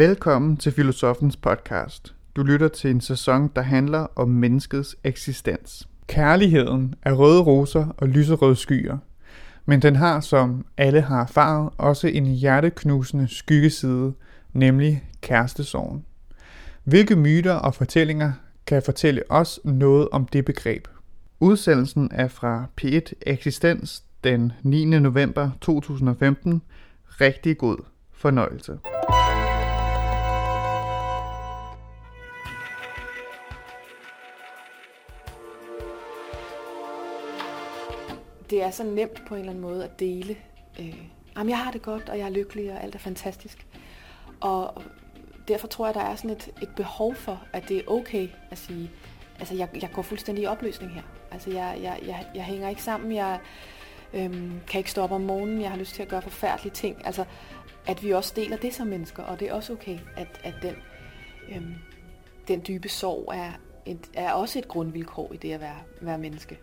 Velkommen til Filosofens podcast. Du lytter til en sæson, der handler om menneskets eksistens. Kærligheden er røde roser og lyserøde skyer, men den har, som alle har erfaret, også en hjerteknusende skyggeside, nemlig kærestesorgen. Hvilke myter og fortællinger kan fortælle os noget om det begreb? Udsendelsen er fra P1 Eksistens den 9. november 2015. Rigtig god fornøjelse. Det er så nemt på en eller anden måde at dele. Øh, jamen, jeg har det godt, og jeg er lykkelig, og alt er fantastisk. Og derfor tror jeg, der er sådan et, et behov for, at det er okay at sige, altså jeg, jeg går fuldstændig i opløsning her. Altså jeg, jeg, jeg, jeg hænger ikke sammen, jeg øhm, kan ikke stå op om morgenen, jeg har lyst til at gøre forfærdelige ting. Altså at vi også deler det som mennesker, og det er også okay, at, at den, øhm, den dybe sorg er, et, er også et grundvilkår i det at være, være menneske.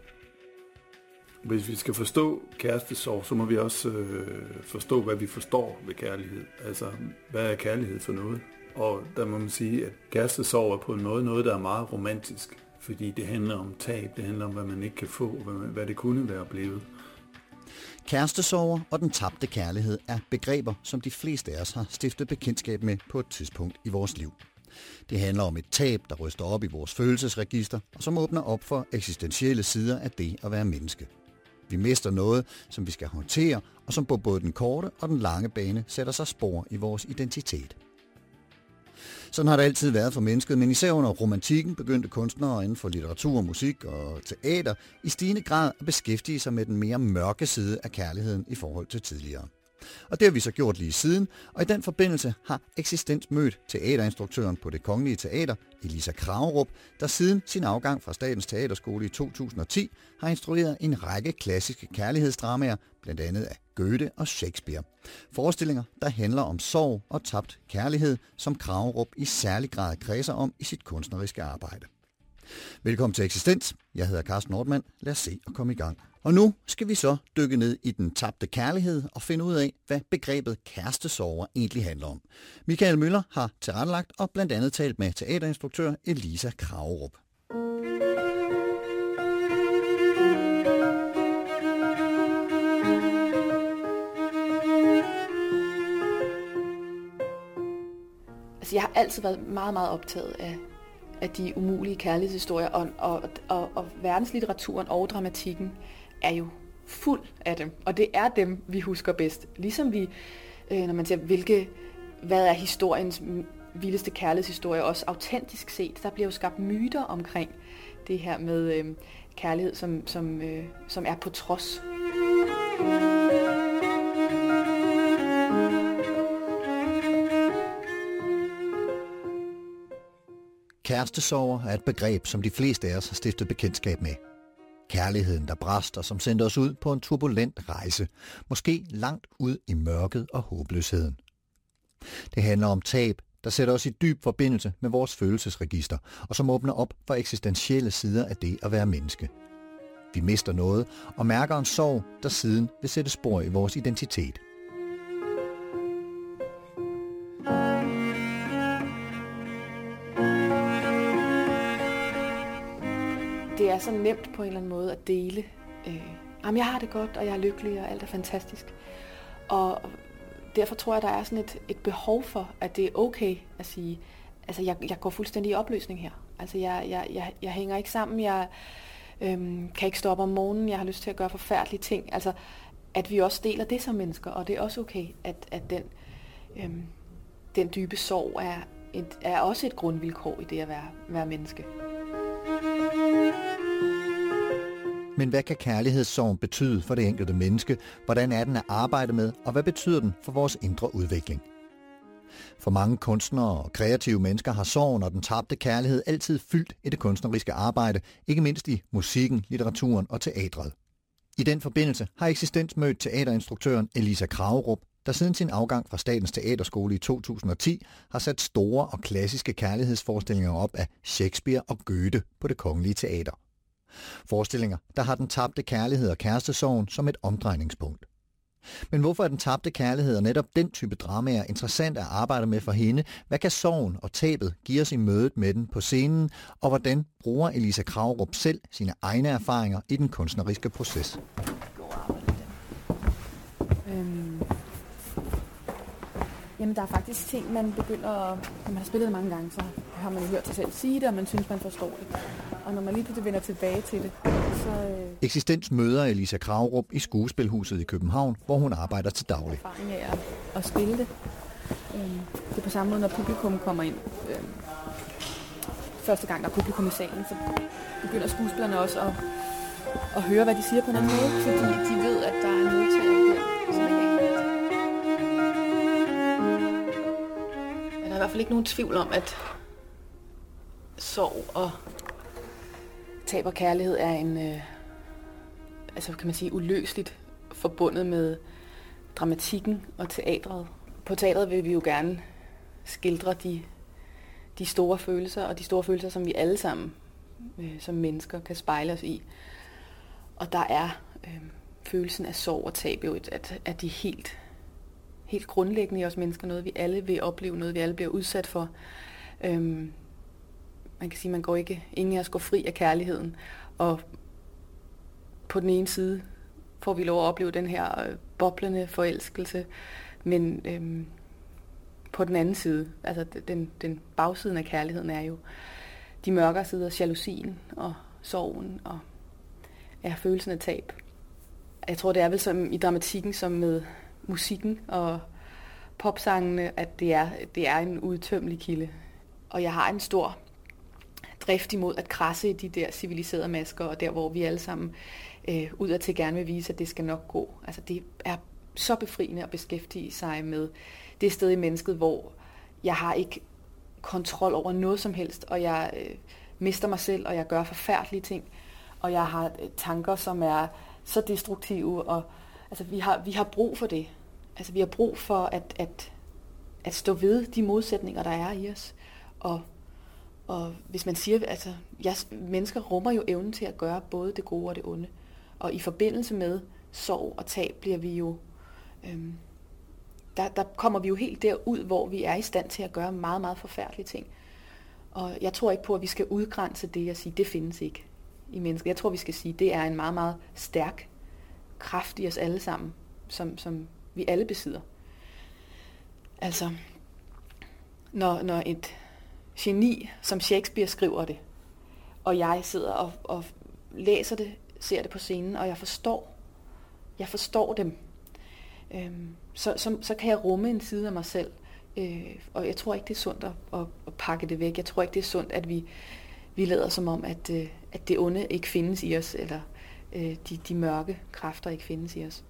Hvis vi skal forstå kærestesorg, så må vi også øh, forstå, hvad vi forstår ved kærlighed. Altså, hvad er kærlighed for noget? Og der må man sige, at kærestesorg er på en måde noget, der er meget romantisk. Fordi det handler om tab, det handler om, hvad man ikke kan få, hvad, man, hvad det kunne være blevet. Kærestesorger og den tabte kærlighed er begreber, som de fleste af os har stiftet bekendtskab med på et tidspunkt i vores liv. Det handler om et tab, der ryster op i vores følelsesregister, og som åbner op for eksistentielle sider af det at være menneske. Vi mister noget, som vi skal håndtere, og som på både den korte og den lange bane sætter sig spor i vores identitet. Sådan har det altid været for mennesket, men især under romantikken begyndte kunstnere inden for litteratur, musik og teater i stigende grad at beskæftige sig med den mere mørke side af kærligheden i forhold til tidligere. Og det har vi så gjort lige siden, og i den forbindelse har Eksistens mødt teaterinstruktøren på det Kongelige Teater, Elisa Kragerup, der siden sin afgang fra Statens Teaterskole i 2010 har instrueret en række klassiske kærlighedsdramaer, blandt andet af Goethe og Shakespeare. Forestillinger, der handler om sorg og tabt kærlighed, som Kragerup i særlig grad kredser om i sit kunstneriske arbejde. Velkommen til Eksistens. Jeg hedder Carsten Nordmann. Lad os se og komme i gang. Og nu skal vi så dykke ned i den tabte kærlighed og finde ud af, hvad begrebet kærestesover egentlig handler om. Michael Møller har tilrettelagt og blandt andet talt med teaterinstruktør Elisa Kragerup. Altså, jeg har altid været meget, meget optaget af, af de umulige kærlighedshistorier, og, og, og, og verdenslitteraturen og dramatikken er jo fuld af dem, og det er dem, vi husker bedst. Ligesom vi, øh, når man ser, hvilke, hvad er historiens vildeste kærlighedshistorie, også autentisk set, der bliver jo skabt myter omkring det her med øh, kærlighed, som, som, øh, som er på trods. Kærestesover er et begreb, som de fleste af os har stiftet bekendtskab med. Kærligheden, der bræster, som sendte os ud på en turbulent rejse, måske langt ud i mørket og håbløsheden. Det handler om tab, der sætter os i dyb forbindelse med vores følelsesregister, og som åbner op for eksistentielle sider af det at være menneske. Vi mister noget og mærker en sorg, der siden vil sætte spor i vores identitet. Er så nemt på en eller anden måde at dele. Øh, jamen, jeg har det godt, og jeg er lykkelig, og alt er fantastisk. Og derfor tror jeg, der er sådan et, et behov for, at det er okay at sige, altså jeg, jeg går fuldstændig i opløsning her. Altså jeg, jeg, jeg, jeg hænger ikke sammen, jeg øhm, kan ikke stå op om morgenen, jeg har lyst til at gøre forfærdelige ting. Altså at vi også deler det som mennesker, og det er også okay, at, at den, øhm, den dybe sorg er, et, er også et grundvilkår i det at være, være menneske. Men hvad kan kærlighedssorgen betyde for det enkelte menneske? Hvordan er den at arbejde med, og hvad betyder den for vores indre udvikling? For mange kunstnere og kreative mennesker har sorgen og den tabte kærlighed altid fyldt i det kunstneriske arbejde, ikke mindst i musikken, litteraturen og teatret. I den forbindelse har Eksistens mødt teaterinstruktøren Elisa Kragerup, der siden sin afgang fra Statens Teaterskole i 2010 har sat store og klassiske kærlighedsforestillinger op af Shakespeare og Goethe på det kongelige teater. Forestillinger, der har den tabte kærlighed og kærestesorgen som et omdrejningspunkt. Men hvorfor er den tabte kærlighed og netop den type dramaer interessant at arbejde med for hende? Hvad kan sorgen og tabet give os i mødet med den på scenen? Og hvordan bruger Elisa Kravrup selv sine egne erfaringer i den kunstneriske proces? Øhm. Jamen, der er faktisk ting, man begynder at... Når man har spillet mange gange, så har man hørt sig selv sige det, og man synes, man forstår det. Og når man lige pludselig vender tilbage til det, så... Øh, Eksistens møder Elisa Kravrup i Skuespilhuset i København, hvor hun arbejder til daglig. Erfaring af at, at spille det. Øhm, det er på samme måde, når publikum kommer ind. Øhm, første gang, der er publikum i salen, så begynder skuespillerne også at, at høre, hvad de siger på en anden måde, fordi de ved, at der er en er i hvert fald ikke nogen tvivl om, at sorg og tab og kærlighed er en, øh, altså kan man sige, uløseligt forbundet med dramatikken og teatret. På teatret vil vi jo gerne skildre de, de store følelser, og de store følelser, som vi alle sammen øh, som mennesker kan spejle os i. Og der er øh, følelsen af sorg og tab jo et, at, at de helt, helt grundlæggende i os mennesker, noget vi alle vil opleve, noget vi alle bliver udsat for. Øhm, man kan sige, man går ikke, ingen af os går fri af kærligheden. Og på den ene side får vi lov at opleve den her øh, boblende forelskelse, men øhm, på den anden side, altså den, den bagsiden af kærligheden er jo de mørkere sider, jalousien og sorgen og ja, følelsen af tab. Jeg tror, det er vel som i dramatikken, som med musikken og popsangene, at det er, det er en udtømmelig kilde. Og jeg har en stor drift imod at krasse i de der civiliserede masker, og der hvor vi alle sammen øh, udad til gerne vil vise, at det skal nok gå. Altså det er så befriende at beskæftige sig med det sted i mennesket, hvor jeg har ikke kontrol over noget som helst, og jeg øh, mister mig selv, og jeg gør forfærdelige ting, og jeg har øh, tanker, som er så destruktive, og altså, vi, har, vi har brug for det. Altså vi har brug for at, at, at stå ved de modsætninger, der er i os, og og hvis man siger, altså, jeg, mennesker rummer jo evnen til at gøre både det gode og det onde. Og i forbindelse med sorg og tab bliver vi jo, øhm, der, der kommer vi jo helt derud, hvor vi er i stand til at gøre meget, meget forfærdelige ting. Og jeg tror ikke på, at vi skal udgrænse det og sige, det findes ikke i mennesker. Jeg tror, vi skal sige, det er en meget, meget stærk kraft i os alle sammen, som, som vi alle besidder. Altså, når, når et, geni, som Shakespeare skriver det. Og jeg sidder og, og læser det, ser det på scenen, og jeg forstår, jeg forstår dem. Øhm, så, så, så kan jeg rumme en side af mig selv. Øh, og jeg tror ikke, det er sundt at, at, at pakke det væk. Jeg tror ikke, det er sundt, at vi, vi lader som om, at, øh, at det onde ikke findes i os, eller øh, de, de mørke kræfter ikke findes i os.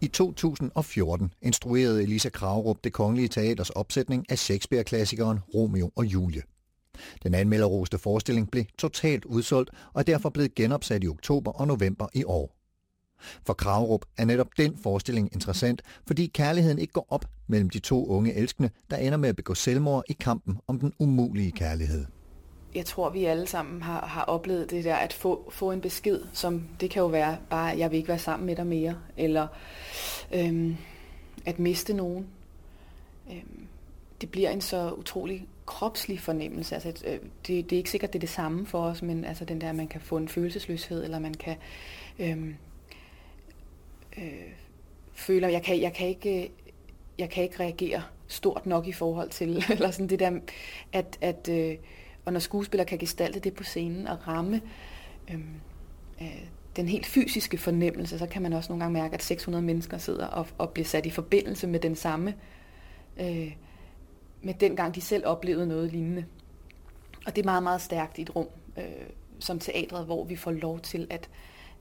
I 2014 instruerede Elisa Kravrup det kongelige teaters opsætning af Shakespeare-klassikeren Romeo og Julie. Den anmelderroste forestilling blev totalt udsolgt og er derfor blevet genopsat i oktober og november i år. For Kravrup er netop den forestilling interessant, fordi kærligheden ikke går op mellem de to unge elskende, der ender med at begå selvmord i kampen om den umulige kærlighed jeg tror, vi alle sammen har, har oplevet det der, at få, få en besked, som det kan jo være bare, jeg vil ikke være sammen med dig mere, eller øhm, at miste nogen. Øhm, det bliver en så utrolig kropslig fornemmelse. Altså, øh, det, det er ikke sikkert, det er det samme for os, men altså den der, man kan få en følelsesløshed, eller man kan øhm, øh, føle, jeg kan, jeg kan ikke, jeg kan ikke reagere stort nok i forhold til, eller sådan det der, at, at øh, og når skuespillere kan gestalte det på scenen og ramme øhm, øh, den helt fysiske fornemmelse, så kan man også nogle gange mærke, at 600 mennesker sidder og, og bliver sat i forbindelse med den samme, øh, med den gang de selv oplevede noget lignende. Og det er meget, meget stærkt i et rum øh, som teatret, hvor vi får lov til at,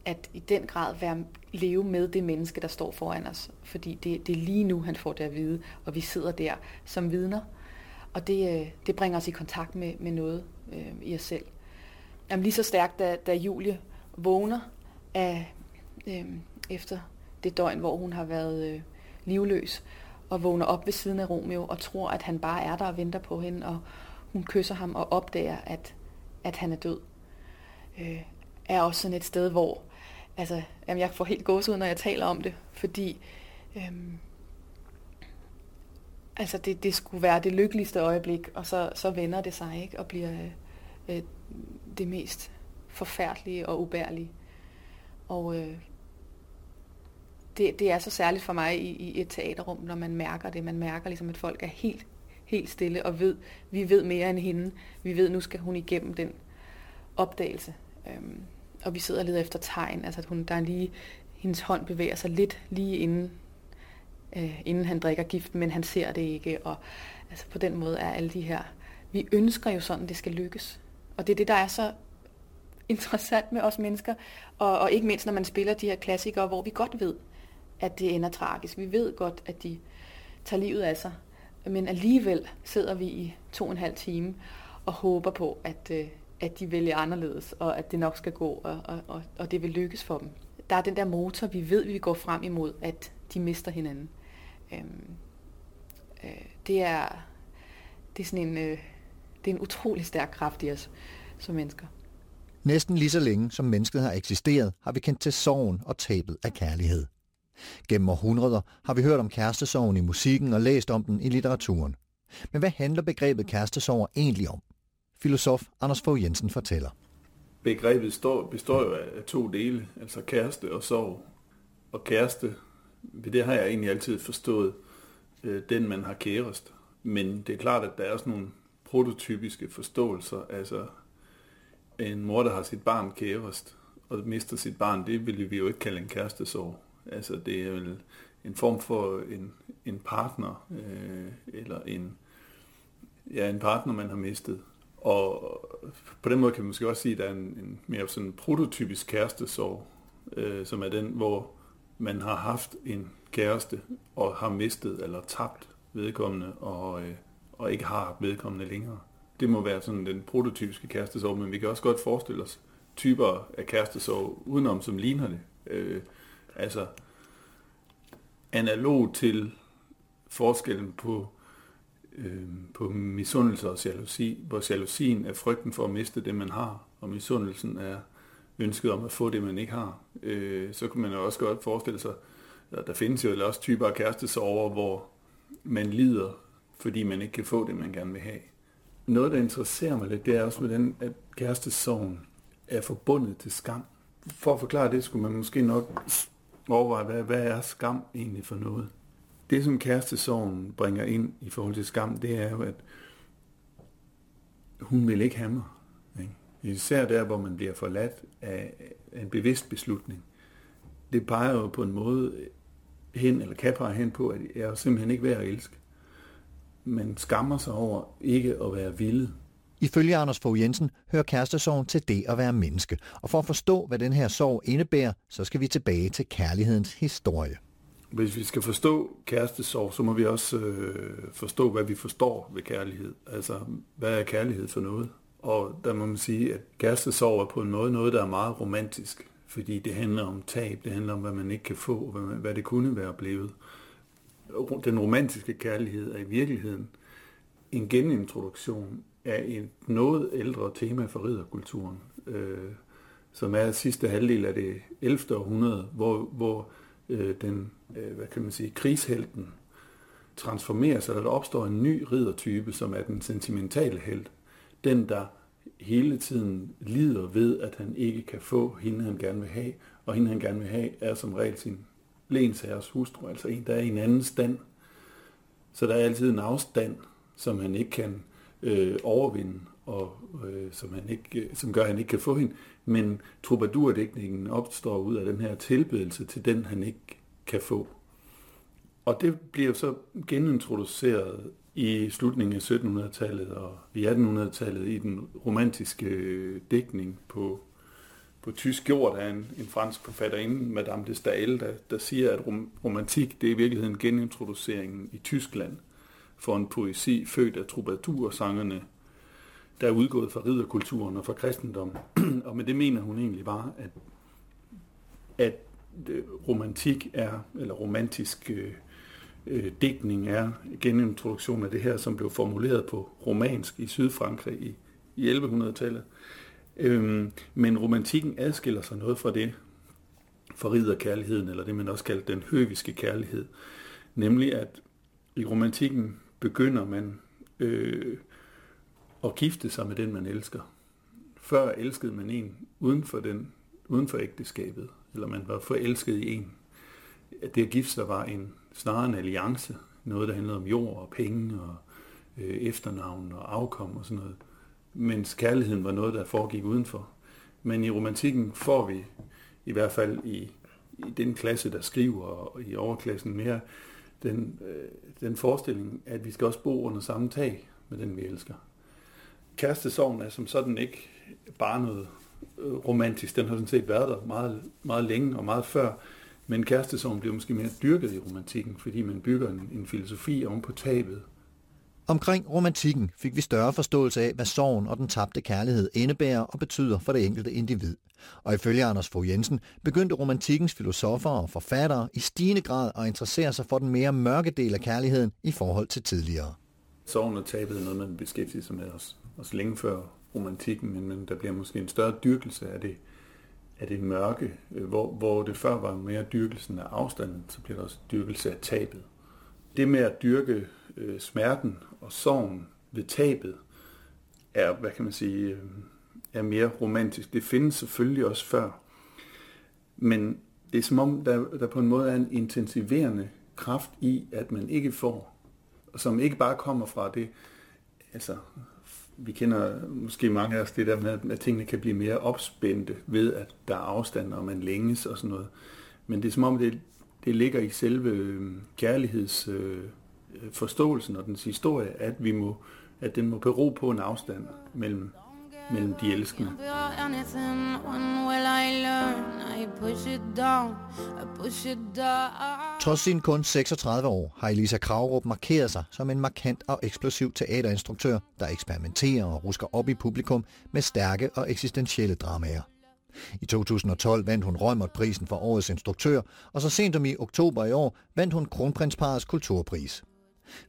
at i den grad være, leve med det menneske, der står foran os. Fordi det, det er lige nu, han får det at vide, og vi sidder der som vidner. Og det, øh, det bringer os i kontakt med, med noget øh, i os selv. Jamen lige så stærkt, da, da Julie vågner af, øh, efter det døgn, hvor hun har været øh, livløs, og vågner op ved siden af Romeo og tror, at han bare er der og venter på hende, og hun kysser ham og opdager, at, at han er død. Øh, er også sådan et sted, hvor altså, jamen jeg får helt gåsehud, når jeg taler om det, fordi Øhm, altså det, det skulle være det lykkeligste øjeblik, og så, så vender det sig ikke og bliver øh, øh, det mest forfærdelige og ubærlige. Og øh, det, det er så særligt for mig i, i et teaterrum, når man mærker det. Man mærker ligesom, at folk er helt, helt stille og ved, vi ved mere end hende. Vi ved, nu skal hun igennem den opdagelse. Øhm, og vi sidder og leder efter tegn. Altså, at hun, der er lige, hendes hånd bevæger sig lidt lige inden, øh, inden han drikker gift, men han ser det ikke. Og altså, på den måde er alle de her... Vi ønsker jo sådan, det skal lykkes. Og det er det, der er så interessant med os mennesker, og, og ikke mindst når man spiller de her klassikere, hvor vi godt ved, at det ender tragisk. Vi ved godt, at de tager livet af sig, men alligevel sidder vi i to og en halv time og håber på, at, øh, at de vælger anderledes, og at det nok skal gå, og, og, og det vil lykkes for dem. Der er den der motor, vi ved, vi går frem imod, at de mister hinanden. Øhm, øh, det er det er sådan en, øh, det er en utrolig stærk kraft i os som mennesker. Næsten lige så længe som mennesket har eksisteret, har vi kendt til sorgen og tabet af kærlighed. Gennem århundreder har vi hørt om kærestesorgen i musikken og læst om den i litteraturen. Men hvad handler begrebet kærestesorg egentlig om? Filosof Anders Fogh Jensen fortæller. Begrebet består, består jo af to dele, altså kæreste og sorg. Og kæreste, det har jeg egentlig altid forstået, øh, den man har kærest. Men det er klart, at der er også nogle prototypiske forståelser, altså en mor, der har sit barn kærest, og mister sit barn, det vil vi jo ikke kalde en kærestesorg. Altså det er vel en form for en, en partner, øh, eller en, ja, en partner, man har mistet. Og på den måde kan man måske også sige, at der er en, en mere sådan prototypisk kærestesorg, øh, som er den, hvor man har haft en kæreste og har mistet eller tabt vedkommende og, øh, og ikke har vedkommende længere. Det må være sådan den prototypiske kærestesorg, men vi kan også godt forestille os typer af kærestesorg udenom, som ligner det. Øh, altså analog til forskellen på, øh, på misundelse og jalousi, hvor jalousien er frygten for at miste det, man har, og misundelsen er ønsket om at få det, man ikke har. Øh, så kunne man jo også godt forestille sig, at der findes jo også typer af kærestesover, hvor man lider, fordi man ikke kan få det, man gerne vil have. Noget, der interesserer mig lidt, det er også med den, at kærestesorgen er forbundet til skam. For at forklare det, skulle man måske nok overveje, hvad, hvad er skam egentlig for noget? Det, som kærestesorgen bringer ind i forhold til skam, det er jo, at hun vil ikke have mig. Især der, hvor man bliver forladt af en bevidst beslutning. Det peger jo på en måde hen, eller kan pege hen på, at jeg er simpelthen ikke værd at elske. Man skammer sig over ikke at være vilde. Ifølge Anders Fogh Jensen hører kærestesorgen til det at være menneske. Og for at forstå, hvad den her sorg indebærer, så skal vi tilbage til kærlighedens historie. Hvis vi skal forstå kærestesorg, så må vi også øh, forstå, hvad vi forstår ved kærlighed. Altså, hvad er kærlighed for noget? Og der må man sige, at kærestesorg er på en måde noget, der er meget romantisk. Fordi det handler om tab, det handler om, hvad man ikke kan få, hvad, man, hvad det kunne være blevet. Den romantiske kærlighed er i virkeligheden en genintroduktion af et noget ældre tema for ridderkulturen, øh, som er sidste halvdel af det 11. århundrede, hvor, hvor øh, den, øh, hvad kan man sige, krigshelten transformerer sig, der opstår en ny riddertype, som er den sentimentale held. Den, der hele tiden lider ved, at han ikke kan få hende, han gerne vil have, og hende, han gerne vil have, er som regel sin lensherres hustru, altså en, der er i en anden stand. Så der er altid en afstand, som han ikke kan øh, overvinde, og øh, som, han ikke, øh, som gør, at han ikke kan få hende. Men troubadourdækningen opstår ud af den her tilbedelse til den, han ikke kan få. Og det bliver så genintroduceret i slutningen af 1700-tallet og i 1800-tallet i den romantiske dækning på, på tysk jord. af er en, en fransk forfatterinde, Madame de Stael, der, der siger, at rom, romantik det er i virkeligheden genintroduceringen i Tyskland for en poesi født af troubadour-sangerne, der er udgået fra ridderkulturen og fra kristendommen. og med det mener hun egentlig bare, at, at øh, romantik er, eller romantisk øh, øh, digtning er genintroduktion af det her, som blev formuleret på romansk i Sydfrankrig i, i 1100-tallet. Øhm, men romantikken adskiller sig noget fra det, for kærligheden, eller det man også kalder den høviske kærlighed. Nemlig at i romantikken begynder man øh, at gifte sig med den, man elsker. Før elskede man en uden for, den, uden for ægteskabet, eller man var forelsket i en. At det at gifte sig var en, snarere en alliance, noget der handlede om jord og penge og øh, efternavn og afkom og sådan noget. Mens kærligheden var noget, der foregik udenfor. Men i romantikken får vi, i hvert fald i, i den klasse, der skriver, og i overklassen mere, den, øh, den forestilling, at vi skal også bo under samme tag med den, vi elsker. Kærestesorgen er som sådan ikke bare noget øh, romantisk. Den har sådan set været der meget, meget længe og meget før. Men kærestesorgen bliver måske mere dyrket i romantikken, fordi man bygger en, en filosofi oven på tabet. Omkring romantikken fik vi større forståelse af, hvad sorgen og den tabte kærlighed indebærer og betyder for det enkelte individ. Og ifølge Anders Fogh Jensen begyndte romantikkens filosofer og forfattere i stigende grad at interessere sig for den mere mørke del af kærligheden i forhold til tidligere. Sorgen og tabet er noget, man beskæftiger sig med os, også længe før romantikken, men, men der bliver måske en større dyrkelse af det, af det mørke, øh, hvor, hvor det før var mere dyrkelsen af afstanden, så bliver der også dyrkelse af tabet. Det med at dyrke øh, smerten og sorgen ved tabet, er, hvad kan man sige, øh, er mere romantisk. Det findes selvfølgelig også før, men det er som om, der, der på en måde er en intensiverende kraft i, at man ikke får, som ikke bare kommer fra det, altså vi kender måske mange af os det der med, at tingene kan blive mere opspændte ved, at der er afstand, og man længes og sådan noget. Men det er som om, det, det ligger i selve øhm, øh, og dens historie, at, vi må, at den må bero på en afstand mellem mellem de elskende. Trods sin kun 36 år har Elisa Kravrup markeret sig som en markant og eksplosiv teaterinstruktør, der eksperimenterer og rusker op i publikum med stærke og eksistentielle dramaer. I 2012 vandt hun Rømert-prisen for årets instruktør, og så sent som i oktober i år vandt hun Kronprinsparets kulturpris.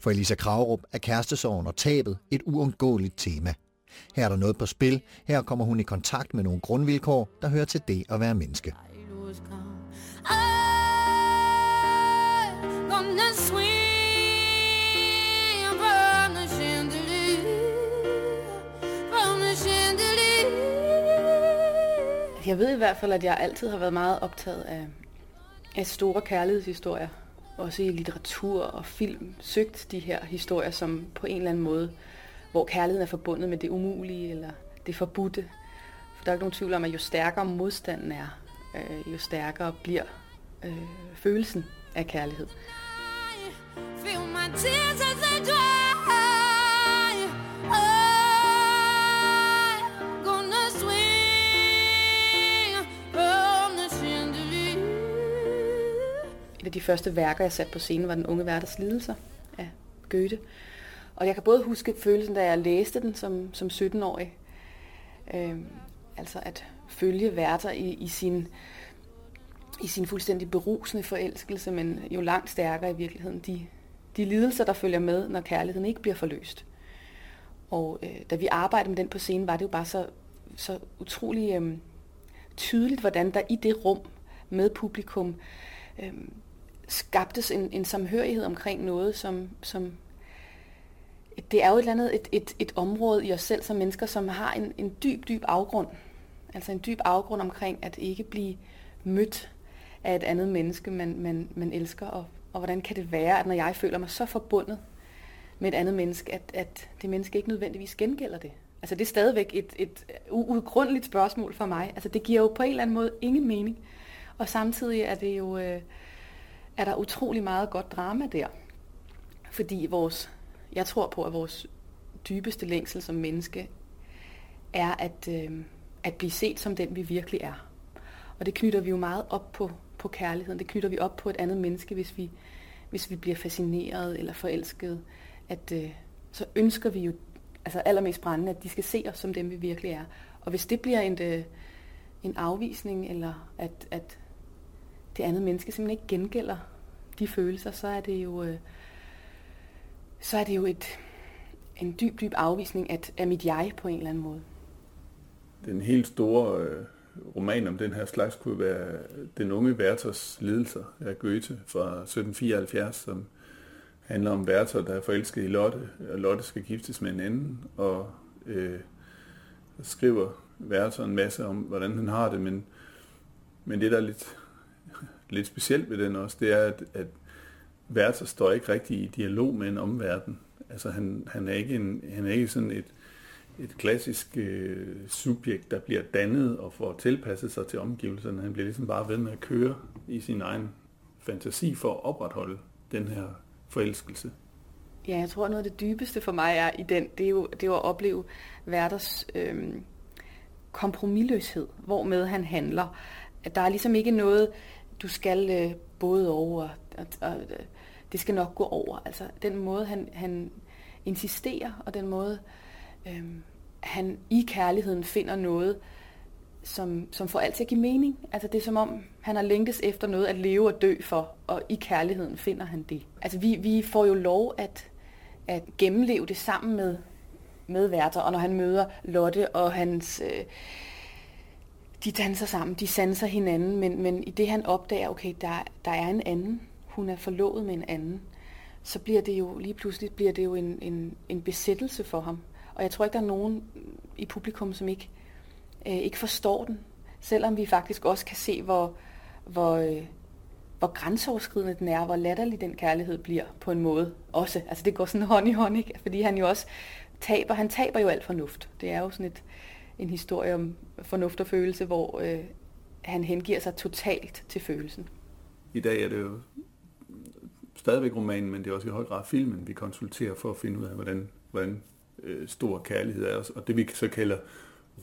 For Elisa Kravrup er kærestesorgen og tabet et uundgåeligt tema – her er der noget på spil. Her kommer hun i kontakt med nogle grundvilkår, der hører til det at være menneske. Jeg ved i hvert fald, at jeg altid har været meget optaget af, af store kærlighedshistorier. Også i litteratur og film. Søgt de her historier, som på en eller anden måde hvor kærligheden er forbundet med det umulige eller det forbudte. For der er ikke nogen tvivl om, at jo stærkere modstanden er, øh, jo stærkere bliver øh, følelsen af kærlighed. Feel my tears as they dry. Et af de første værker, jeg satte på scenen, var Den unge værters lidelser af Goethe. Og jeg kan både huske følelsen, da jeg læste den som, som 17-årig. Øh, altså at følge værter i, i sin i sin fuldstændig berusende forelskelse, men jo langt stærkere i virkeligheden, de, de lidelser, der følger med, når kærligheden ikke bliver forløst. Og øh, da vi arbejdede med den på scenen, var det jo bare så, så utrolig øh, tydeligt, hvordan der i det rum med publikum øh, skabtes en, en samhørighed omkring noget, som, som det er jo et eller andet et, et, et område i os selv som mennesker, som har en, en dyb, dyb afgrund. Altså en dyb afgrund omkring at ikke blive mødt af et andet menneske, man, man, man elsker. Og, og hvordan kan det være, at når jeg føler mig så forbundet med et andet menneske, at, at det menneske ikke nødvendigvis gengælder det? Altså det er stadigvæk et, et uudgrundeligt spørgsmål for mig. Altså det giver jo på en eller anden måde ingen mening. Og samtidig er det jo, øh, er der utrolig meget godt drama der. Fordi vores jeg tror på, at vores dybeste længsel som menneske er at, øh, at blive set som den, vi virkelig er. Og det knytter vi jo meget op på, på kærligheden. Det knytter vi op på et andet menneske, hvis vi, hvis vi bliver fascineret eller forelsket. At, øh, så ønsker vi jo altså allermest brændende, at de skal se os som dem, vi virkelig er. Og hvis det bliver en, øh, en afvisning, eller at, at det andet menneske simpelthen ikke gengælder de følelser, så er det jo... Øh, så er det jo et, en dyb, dyb afvisning af, af mit jeg på en eller anden måde. Den helt store øh, roman om den her slags kunne være Den unge Werthers lidelser af Goethe fra 1774, som handler om Werther, der er forelsket i Lotte, og Lotte skal giftes med en anden, og øh, skriver Werther en masse om, hvordan han har det, men, men det, der er lidt, lidt specielt ved den også, det er, at, at Werther står ikke rigtig i dialog med en omverden. Altså han, han, er, ikke en, han er ikke sådan et, et klassisk øh, subjekt, der bliver dannet og får tilpasset sig til omgivelserne. Han bliver ligesom bare ved med at køre i sin egen fantasi for at opretholde den her forelskelse. Ja, jeg tror, noget af det dybeste for mig er i den, det er jo, det er jo at opleve Werthers øh, kompromilløshed, hvormed han handler. At der er ligesom ikke noget, du skal øh, både over, og, og, og det skal nok gå over. Altså den måde, han, han insisterer, og den måde, øh, han i kærligheden finder noget, som, som får alt til at give mening. Altså det er som om, han har længtes efter noget at leve og dø for, og i kærligheden finder han det. Altså vi, vi får jo lov at, at gennemleve det sammen med, med værter, og når han møder Lotte og hans... Øh, de danser sammen, de sanser hinanden, men, men i det han opdager, okay, der, der er en anden, hun er forlovet med en anden, så bliver det jo lige pludselig bliver det jo en, en, en besættelse for ham. Og jeg tror ikke, der er nogen i publikum, som ikke, øh, ikke forstår den. Selvom vi faktisk også kan se, hvor, hvor, øh, hvor grænseoverskridende den er, hvor latterlig den kærlighed bliver på en måde også. Altså det går sådan hånd i hånd, ikke? Fordi han jo også taber, han taber jo alt fornuft. Det er jo sådan et, en historie om fornuft og følelse, hvor øh, han hengiver sig totalt til følelsen. I dag er det jo stadigvæk romanen, men det er også i høj grad filmen, vi konsulterer for at finde ud af, hvordan, hvordan øh, stor kærlighed er. Og det vi så kalder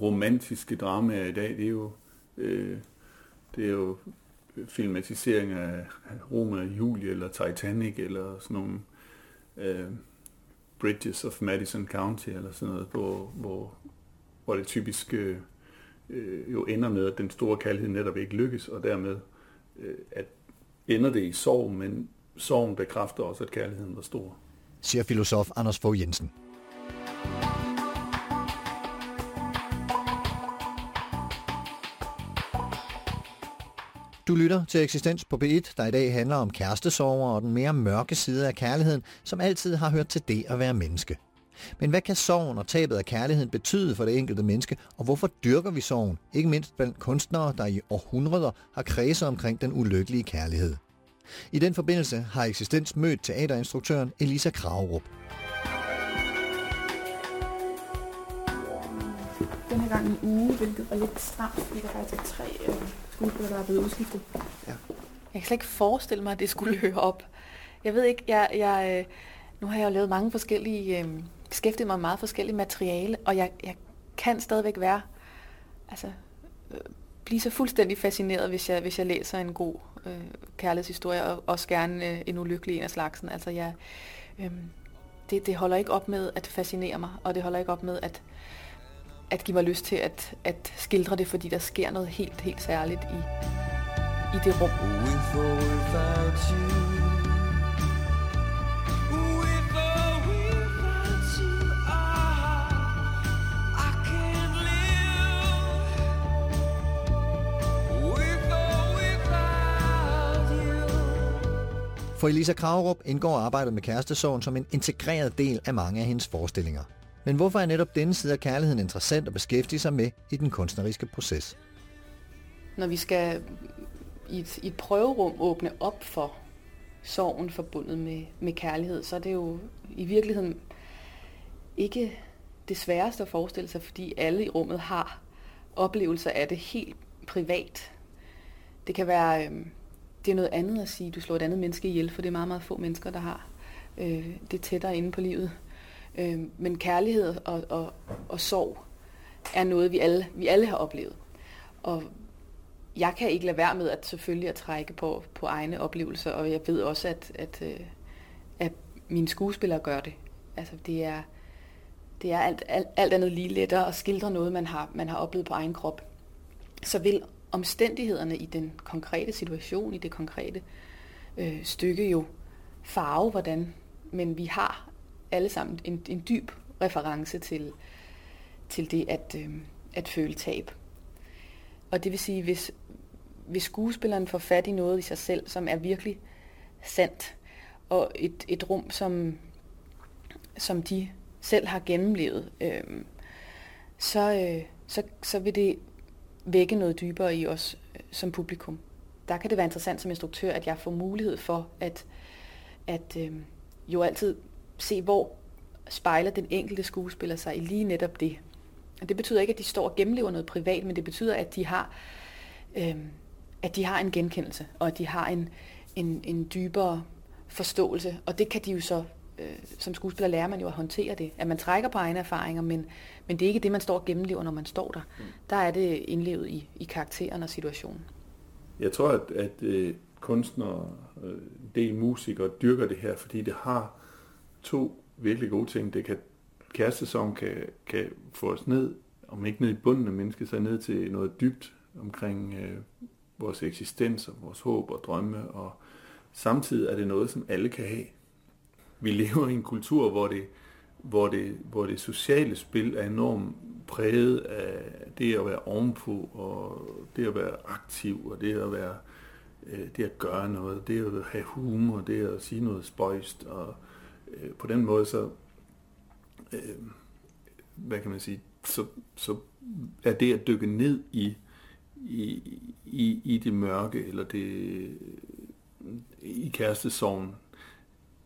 romantiske dramaer i dag, det er jo, øh, det er jo filmatisering af Romeo og Julie, eller Titanic, eller sådan nogle øh, Bridges of Madison County, eller sådan noget, hvor, hvor, hvor det typisk øh, øh jo ender med, at den store kærlighed netop ikke lykkes, og dermed øh, at ender det i sorg, men sorgen bekræfter også, at kærligheden var stor. Siger filosof Anders Fogh Jensen. Du lytter til Eksistens på P1, der i dag handler om kærestesorger og den mere mørke side af kærligheden, som altid har hørt til det at være menneske. Men hvad kan sorgen og tabet af kærligheden betyde for det enkelte menneske, og hvorfor dyrker vi sorgen, ikke mindst blandt kunstnere, der i århundreder har kredset omkring den ulykkelige kærlighed? I den forbindelse har Eksistens mødt teaterinstruktøren Elisa Kragerup. Den her gang en uge, hvilket var lidt stramt, fordi der faktisk er tre øh, skuespillere, der er blevet udskiftet. Ja. Jeg kan slet ikke forestille mig, at det skulle høre op. Jeg ved ikke, jeg, jeg, øh, nu har jeg jo lavet mange forskellige, øh, beskæftiget mig med meget forskellige materiale, og jeg, jeg kan stadigvæk være, altså, øh, blive så fuldstændig fascineret, hvis jeg, hvis jeg læser en god øh, kærlighedshistorie, og også gerne øh, en ulykkelig en af slagsen. Altså, jeg, øh, det, det holder ikke op med at fascinere mig, og det holder ikke op med at, at give mig lyst til at, at skildre det, fordi der sker noget helt, helt særligt i, i det rum. With without you. For Elisa Kravrup indgår arbejdet med kærestesorgen som en integreret del af mange af hendes forestillinger. Men hvorfor er netop denne side af kærligheden interessant at beskæftige sig med i den kunstneriske proces? Når vi skal i et, i et prøverum åbne op for sorgen forbundet med, med kærlighed, så er det jo i virkeligheden ikke det sværeste at forestille sig, fordi alle i rummet har oplevelser af det helt privat. Det kan være øh, det er noget andet at sige, at du slår et andet menneske ihjel, for det er meget, meget få mennesker, der har øh, det tættere inde på livet. Øh, men kærlighed og, og, og sorg er noget, vi alle, vi alle har oplevet. Og jeg kan ikke lade være med at selvfølgelig at trække på, på egne oplevelser, og jeg ved også, at, at, øh, at mine skuespillere gør det. Altså det er, det er alt, alt, alt andet lige lettere at skildre noget, man har, man har oplevet på egen krop. Så vil omstændighederne i den konkrete situation, i det konkrete øh, stykke jo farve, hvordan, men vi har alle sammen en, en dyb reference til, til det at, øh, at føle tab. Og det vil sige, hvis, hvis skuespilleren får fat i noget i sig selv, som er virkelig sandt, og et, et rum, som, som de selv har gennemlevet, øh, så, øh, så, så vil det vække noget dybere i os øh, som publikum. Der kan det være interessant som instruktør, at jeg får mulighed for at, at øh, jo altid se, hvor spejler den enkelte skuespiller sig i lige netop det. Og det betyder ikke, at de står og gennemlever noget privat, men det betyder, at de har, øh, at de har en genkendelse, og at de har en, en, en dybere forståelse. Og det kan de jo så, øh, som skuespiller lærer man jo at håndtere det. At man trækker på egne erfaringer, men, men det er ikke det, man står og gennemlever, når man står der. Mm. Der er det indlevet i, i karakteren og situationen. Jeg tror, at, at øh, kunstnere, øh, del musikere, dyrker det her, fordi det har to virkelig gode ting. Det kan, kærestesong kan, kan få os ned, om ikke ned i bunden af mennesket, så ned til noget dybt omkring øh, vores eksistens og vores håb og drømme, og samtidig er det noget, som alle kan have. Vi lever i en kultur, hvor det, hvor det, hvor det sociale spil er enormt præget af det at være ovenpå, og det at være aktiv, og det at være øh, det at gøre noget, det at have humor, det at sige noget spøjst, og øh, på den måde så, øh, hvad kan man sige, så, så er det at dykke ned i, i, i, i det mørke, eller det i kærestesorgen,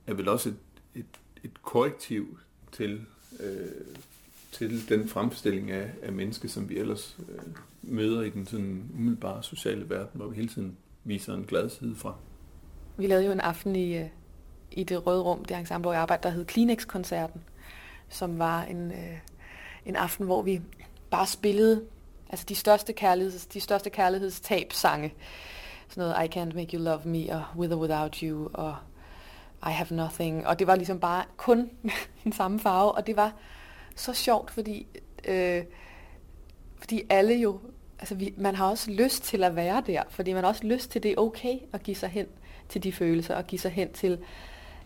er vel også et, et, et korrektiv til, øh, til den fremstilling af, af menneske, som vi ellers øh, møder i den sådan umiddelbare sociale verden, hvor vi hele tiden viser en glad side fra. Vi lavede jo en aften i, øh, i det røde rum, det ensemble, hvor jeg arbejder, der hed Kleenex-koncerten, som var en, øh, en aften, hvor vi bare spillede altså de største, kærligheds, de største kærlighedstab-sange. Sådan noget I Can't Make You Love Me, og With or Without You, og i Have Nothing. Og det var ligesom bare kun den samme farve, og det var så sjovt, fordi, øh, fordi alle jo, altså vi, man har også lyst til at være der, fordi man har også lyst til, det er okay at give sig hen til de følelser, og give sig hen til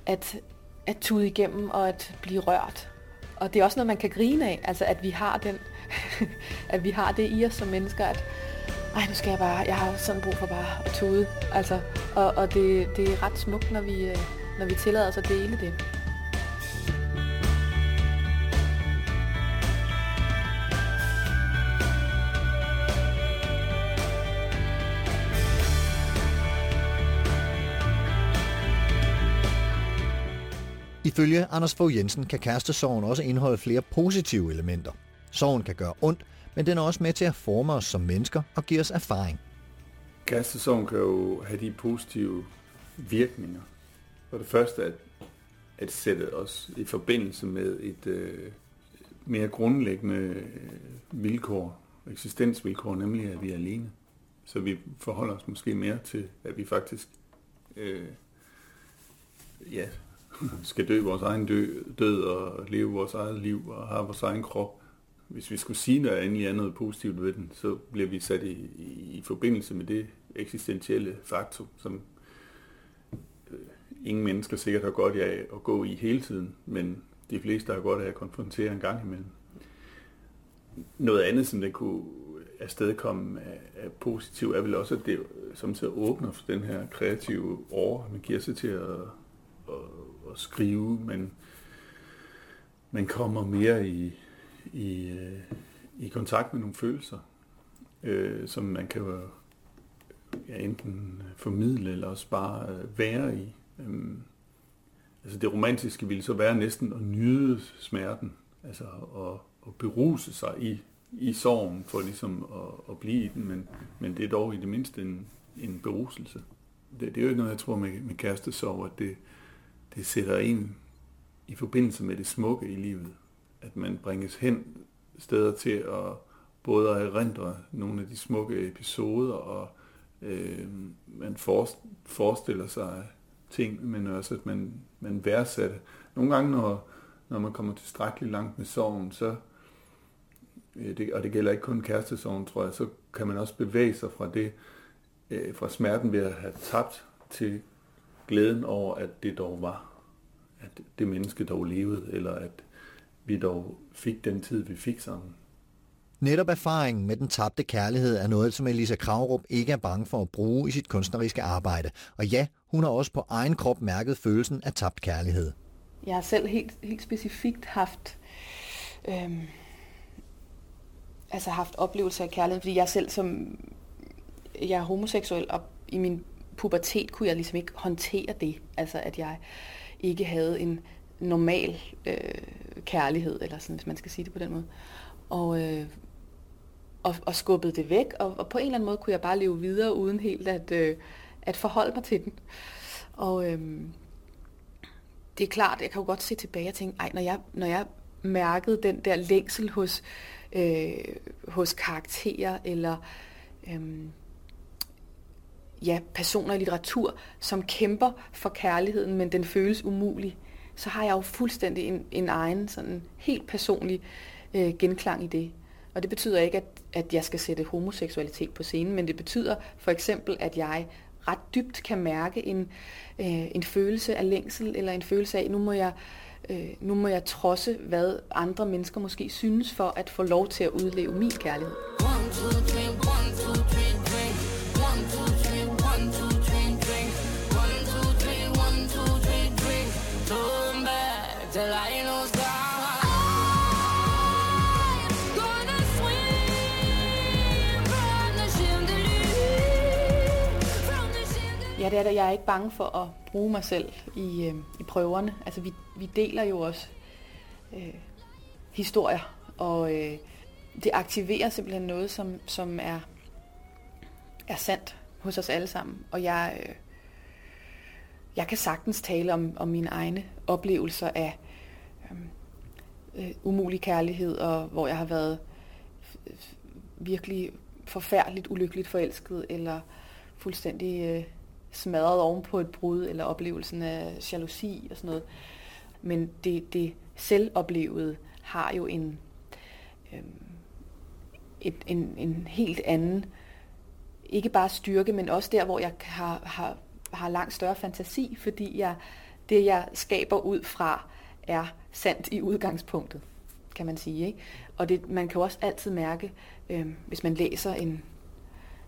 at, at tude igennem og at blive rørt. Og det er også noget, man kan grine af, altså at vi har den, at vi har det i os som mennesker, at ej, nu skal jeg bare, jeg har sådan brug for bare at tude. Altså, og, og det, det er ret smukt, når vi, øh, når vi tillader os at dele det. Ifølge Anders Fogh Jensen kan kærestesorgen også indeholde flere positive elementer. Sorgen kan gøre ondt, men den er også med til at forme os som mennesker og give os erfaring. Kærestesorgen kan jo have de positive virkninger. For det første at, at sætte os i forbindelse med et øh, mere grundlæggende øh, vilkår, eksistensvilkår, nemlig at vi er alene. Så vi forholder os måske mere til, at vi faktisk øh, ja, skal dø vores egen dø, død og leve vores eget liv og have vores egen krop. Hvis vi skulle sige noget andet, andet positivt ved den, så bliver vi sat i, i, i forbindelse med det eksistentielle faktum, som øh, ingen mennesker sikkert har godt af at gå i hele tiden, men de fleste har godt af at konfrontere en gang imellem. Noget andet, som det kunne afstedkomme af, af positiv, er vel også, at det samtidig åbner for den her kreative år, man giver sig til at, at at skrive, men man kommer mere i, i, øh, i kontakt med nogle følelser, øh, som man kan ja, enten formidle eller også bare øh, være i. Øhm, altså det romantiske ville så være næsten at nyde smerten, altså at, at beruse sig i, i sorgen for ligesom at, at blive i den, men, men det er dog i det mindste en, en beruselse. Det, det er jo ikke noget, jeg tror med, med kærestesorg, at det, det sætter en i forbindelse med det smukke i livet. At man bringes hen steder til at både at erindre nogle af de smukke episoder, og øh, man forestiller sig ting, men også at man, man værdsatte. Nogle gange, når, når man kommer tilstrækkeligt langt med sorgen, så, øh, det, og det gælder ikke kun kærestesorgen, tror jeg, så kan man også bevæge sig fra det, øh, fra smerten ved at have tabt til glæden over, at det dog var. At det menneske dog levede, eller at vi dog fik den tid, vi fik sammen. Netop erfaringen med den tabte kærlighed er noget, som Elisa Kravrup ikke er bange for at bruge i sit kunstneriske arbejde. Og ja, hun har også på egen krop mærket følelsen af tabt kærlighed. Jeg har selv helt, helt specifikt haft, øhm, altså haft oplevelser af kærlighed, fordi jeg selv som, jeg er homoseksuel, og i min pubertet kunne jeg ligesom ikke håndtere det. Altså at jeg ikke havde en normal øh, kærlighed, eller sådan, hvis man skal sige det på den måde. Og, øh, og, og skubbede det væk, og, og på en eller anden måde kunne jeg bare leve videre, uden helt at, øh, at forholde mig til den. Og øhm, det er klart, jeg kan jo godt se tilbage og tænke, ej, når jeg, når jeg mærkede den der længsel hos, øh, hos karakterer, eller øhm, ja, personer i litteratur, som kæmper for kærligheden, men den føles umulig, så har jeg jo fuldstændig en, en egen, sådan helt personlig øh, genklang i det. Og det betyder ikke, at, at jeg skal sætte homoseksualitet på scenen, men det betyder for eksempel, at jeg ret dybt kan mærke en, øh, en følelse af længsel, eller en følelse af, nu må jeg øh, nu må jeg trodse, hvad andre mennesker måske synes, for at få lov til at udleve min kærlighed. One, two, three, one, two, three, drink. One, two, three, one, two, three, drink. One, two, three, one, two, three, drink. Turn back till I Ja, det er det. Jeg er ikke bange for at bruge mig selv i, øh, i prøverne. Altså, vi, vi deler jo også øh, historier, og øh, det aktiverer simpelthen noget, som, som er, er sandt hos os alle sammen. Og jeg, øh, jeg kan sagtens tale om, om mine egne oplevelser af øh, øh umulig kærlighed, og hvor jeg har været virkelig forfærdeligt ulykkeligt forelsket, eller fuldstændig øh, smadret oven på et brud, eller oplevelsen af jalousi og sådan noget. Men det, det selvoplevede har jo en, øh, et, en, en helt anden, ikke bare styrke, men også der, hvor jeg har, har, har langt større fantasi, fordi jeg, det, jeg skaber ud fra, er sandt i udgangspunktet, kan man sige. Ikke? Og det, man kan jo også altid mærke, øh, hvis man læser en,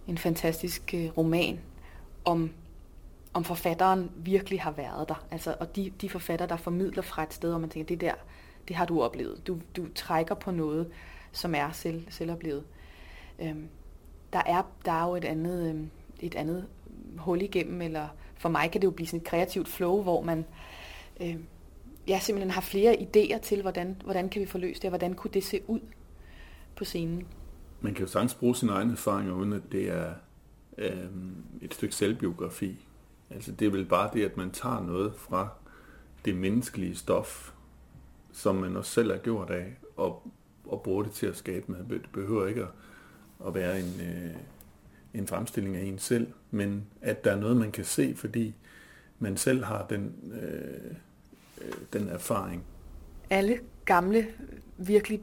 en fantastisk øh, roman om om forfatteren virkelig har været der. Altså, og de, de forfatter, der formidler fra et sted, hvor man tænker, det der, det har du oplevet. Du, du trækker på noget, som er selv, selvoplevet. Øhm, der, er, der er jo et andet, øhm, et andet hul igennem, eller for mig kan det jo blive sådan et kreativt flow, hvor man øh, ja, simpelthen har flere idéer til, hvordan, hvordan kan vi få løst det, og hvordan kunne det se ud på scenen. Man kan jo sagtens bruge sine egne erfaringer, uden at det er øh, et stykke selvbiografi. Altså det er vel bare det, at man tager noget fra det menneskelige stof, som man også selv er gjort af, og, og bruger det til at skabe med. Det behøver ikke at, at være en, øh, en fremstilling af en selv, men at der er noget, man kan se, fordi man selv har den, øh, øh, den erfaring. Alle gamle, virkelig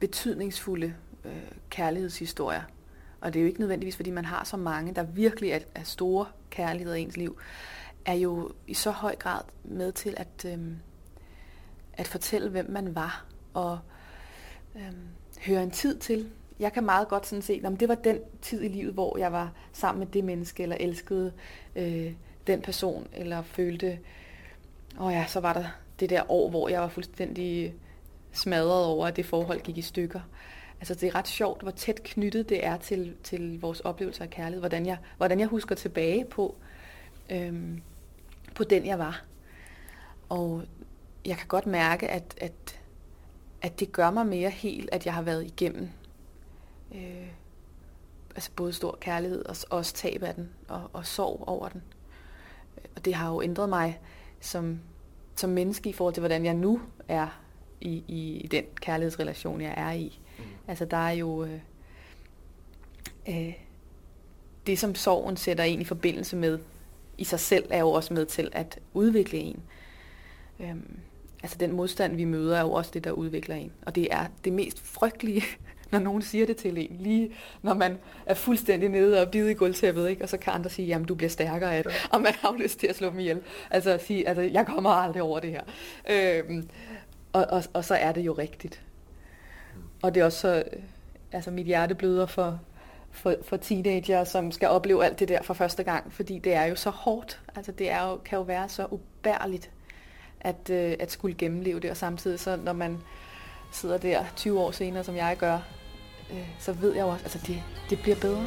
betydningsfulde øh, kærlighedshistorier og det er jo ikke nødvendigvis, fordi man har så mange, der virkelig er, er store kærligheder i ens liv, er jo i så høj grad med til at, øhm, at fortælle, hvem man var, og øhm, høre en tid til. Jeg kan meget godt sådan se, om det var den tid i livet, hvor jeg var sammen med det menneske, eller elskede øh, den person, eller følte, og ja, så var der det der år, hvor jeg var fuldstændig smadret over, at det forhold gik i stykker. Altså det er ret sjovt, hvor tæt knyttet det er til, til vores oplevelser af kærlighed. Hvordan jeg, hvordan jeg husker tilbage på, øhm, på den, jeg var. Og jeg kan godt mærke, at, at, at det gør mig mere helt, at jeg har været igennem øh, altså både stor kærlighed og også tab af den, og, og sorg over den. Og det har jo ændret mig som, som menneske i forhold til, hvordan jeg nu er i, i den kærlighedsrelation, jeg er i. Mm. Altså der er jo øh, øh, det, som sorgen sætter en i forbindelse med i sig selv, er jo også med til at udvikle en. Øhm, altså den modstand, vi møder, er jo også det, der udvikler en. Og det er det mest frygtelige, når nogen siger det til en. Lige når man er fuldstændig nede og bide i gulvtæppet, ikke? og så kan andre sige, jamen du bliver stærkere af det, og man har jo lyst til at slå dem ihjel. Altså at sige, altså jeg kommer aldrig over det her. Øhm, og, og, og så er det jo rigtigt. Og det er også så, øh, altså mit hjerte bløder for, for, for teenager, som skal opleve alt det der for første gang, fordi det er jo så hårdt. Altså det er jo, kan jo være så ubærligt at, øh, at skulle gennemleve det, og samtidig så når man sidder der 20 år senere, som jeg gør, øh, så ved jeg jo også, altså det, det bliver bedre.